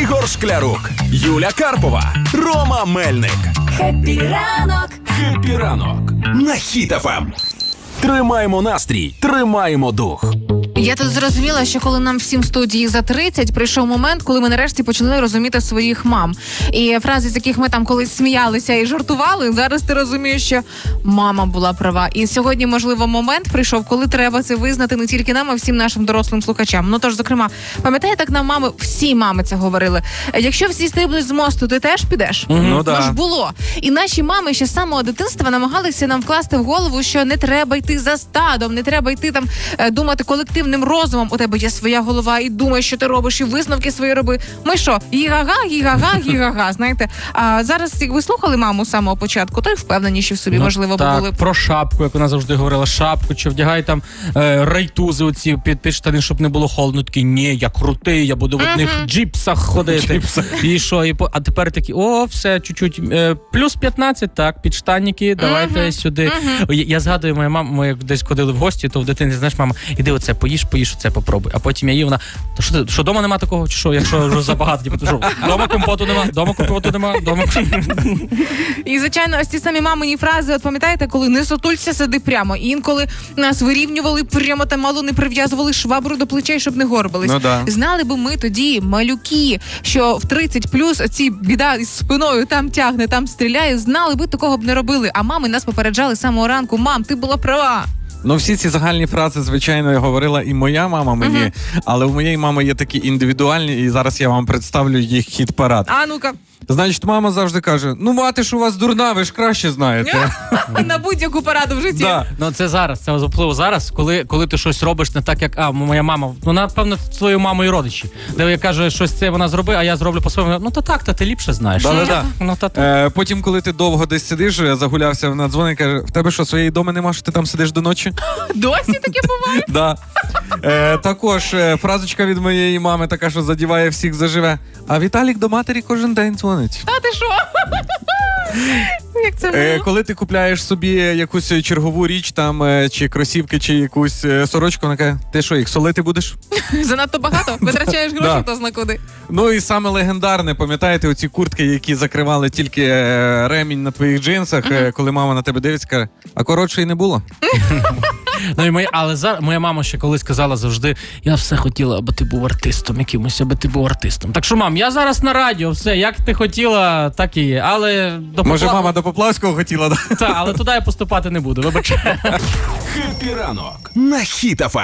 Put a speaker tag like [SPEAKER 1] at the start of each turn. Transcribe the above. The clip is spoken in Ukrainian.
[SPEAKER 1] Ігор Шклярук, Юля Карпова, Рома Мельник.
[SPEAKER 2] Happy ранок!
[SPEAKER 1] Happy ранок на Хіт FM. Тримаємо настрій, тримаємо дух.
[SPEAKER 3] Я тут зрозуміла, що коли нам всім студії за 30, прийшов момент, коли ми нарешті почали розуміти своїх мам. І фрази, з яких ми там колись сміялися і жартували, зараз ти розумієш, що мама була права. І сьогодні, можливо, момент прийшов, коли треба це визнати не тільки нам, а всім нашим дорослим слухачам. Ну тож, зокрема, пам'ятаєте, як нам мами, всі мами це говорили. Якщо всі стрибнуть з мосту, ти теж підеш.
[SPEAKER 4] Ну да.
[SPEAKER 3] ж було. І наші мами ще з самого дитинства намагалися нам вкласти в голову, що не треба йти за стадом, не треба йти там е, думати колективним розумом. У тебе є своя голова, і думай, що ти робиш, і висновки свої роби. Ми що, гігага, гігага, гігага. Знаєте, а зараз, як ви слухали маму з самого початку, то й впевненіші в собі, можливо,
[SPEAKER 4] Ну, так,
[SPEAKER 3] були.
[SPEAKER 4] про шапку, як вона завжди говорила, шапку, чи вдягай там е, райтузи оці під, під штани, щоб не було холодно. Такі, ні, я крутий, я буду в одних джіпсах ходити. І що, і по... а тепер такі, о, все, чуть-чуть, е, плюс 15, так, підштанники, давайте сюди. Я, я згадую, моя мама, ми як десь ходили в гості, то в дитині, знаєш, мама, іди оце, поїж, поїж, оце попробуй. А потім я їв, вона, то що ти, що дома нема такого, чи що, якщо вже забагато, типу, то що, дома компоту нема, дома компоту нема, дома
[SPEAKER 3] І звичайно, ось ці самі мамині фрази. От пам'ятаєте, коли не сотулься, сиди прямо. І інколи нас вирівнювали прямо там мало не прив'язували швабру до плечей, щоб не горбились.
[SPEAKER 4] Ну да.
[SPEAKER 3] Знали би ми тоді, малюки, що в 30 плюс ці біда із спиною там тягне, там стріляє. Знали би, такого б не робили. А мами нас попереджали з самого ранку. Мам, ти була права.
[SPEAKER 5] Ну, всі ці загальні фрази, звичайно, говорила і моя мама мені, але у моєї мами є такі індивідуальні, і зараз я вам представлю їх хіт парад.
[SPEAKER 3] А ну-ка,
[SPEAKER 5] Значить, мама завжди каже: ну, мати ж у вас дурна, ви ж краще знаєте.
[SPEAKER 3] на будь-яку пораду в житті.
[SPEAKER 5] Да.
[SPEAKER 4] Ну це зараз, це особливо зараз, коли, коли ти щось робиш не так, як а моя мама. Вона певно твою маму і родичі. Де я кажу, щось це вона зроби, а я зроблю по-своєму. Ну то так, та ти ліпше знаєш.
[SPEAKER 5] Да-да-да.
[SPEAKER 4] Ну та та.
[SPEAKER 5] Е, потім, коли ти довго десь сидиш, я загулявся вона дзвонить, каже: в тебе що, своєї доми нема, що ти там сидиш до ночі?
[SPEAKER 3] Досі таке буває.
[SPEAKER 5] Да. Е, також е, фразочка від моєї мами така, що задіває всіх заживе. А Віталік до матері кожен день дзвонить.
[SPEAKER 3] Та ти що? Як це
[SPEAKER 5] Е, коли ти купляєш собі якусь чергову річ, там е, чи кросівки, чи якусь е, сорочку, вона каже, ти що, їх солити будеш?
[SPEAKER 3] Занадто багато? Витрачаєш гроші,
[SPEAKER 5] Да.
[SPEAKER 3] то зна куди.
[SPEAKER 5] Ну і саме легендарне, пам'ятаєте, оці куртки, які закривали тільки е, ремінь на твоїх джинсах, е, коли мама на тебе дивиться, каже, а коротшої не було.
[SPEAKER 4] Ну і моя, але за моя мама ще колись казала завжди: я все хотіла, аби ти був артистом, якимось, аби ти був артистом. Так що, мам, я зараз на радіо, все, як ти хотіла, так і є. Але до
[SPEAKER 5] Може, мама до Поплавського хотіла, да?
[SPEAKER 4] Та, але туди я поступати не буду. Вибач.
[SPEAKER 1] Happy ранок на Хіт FM.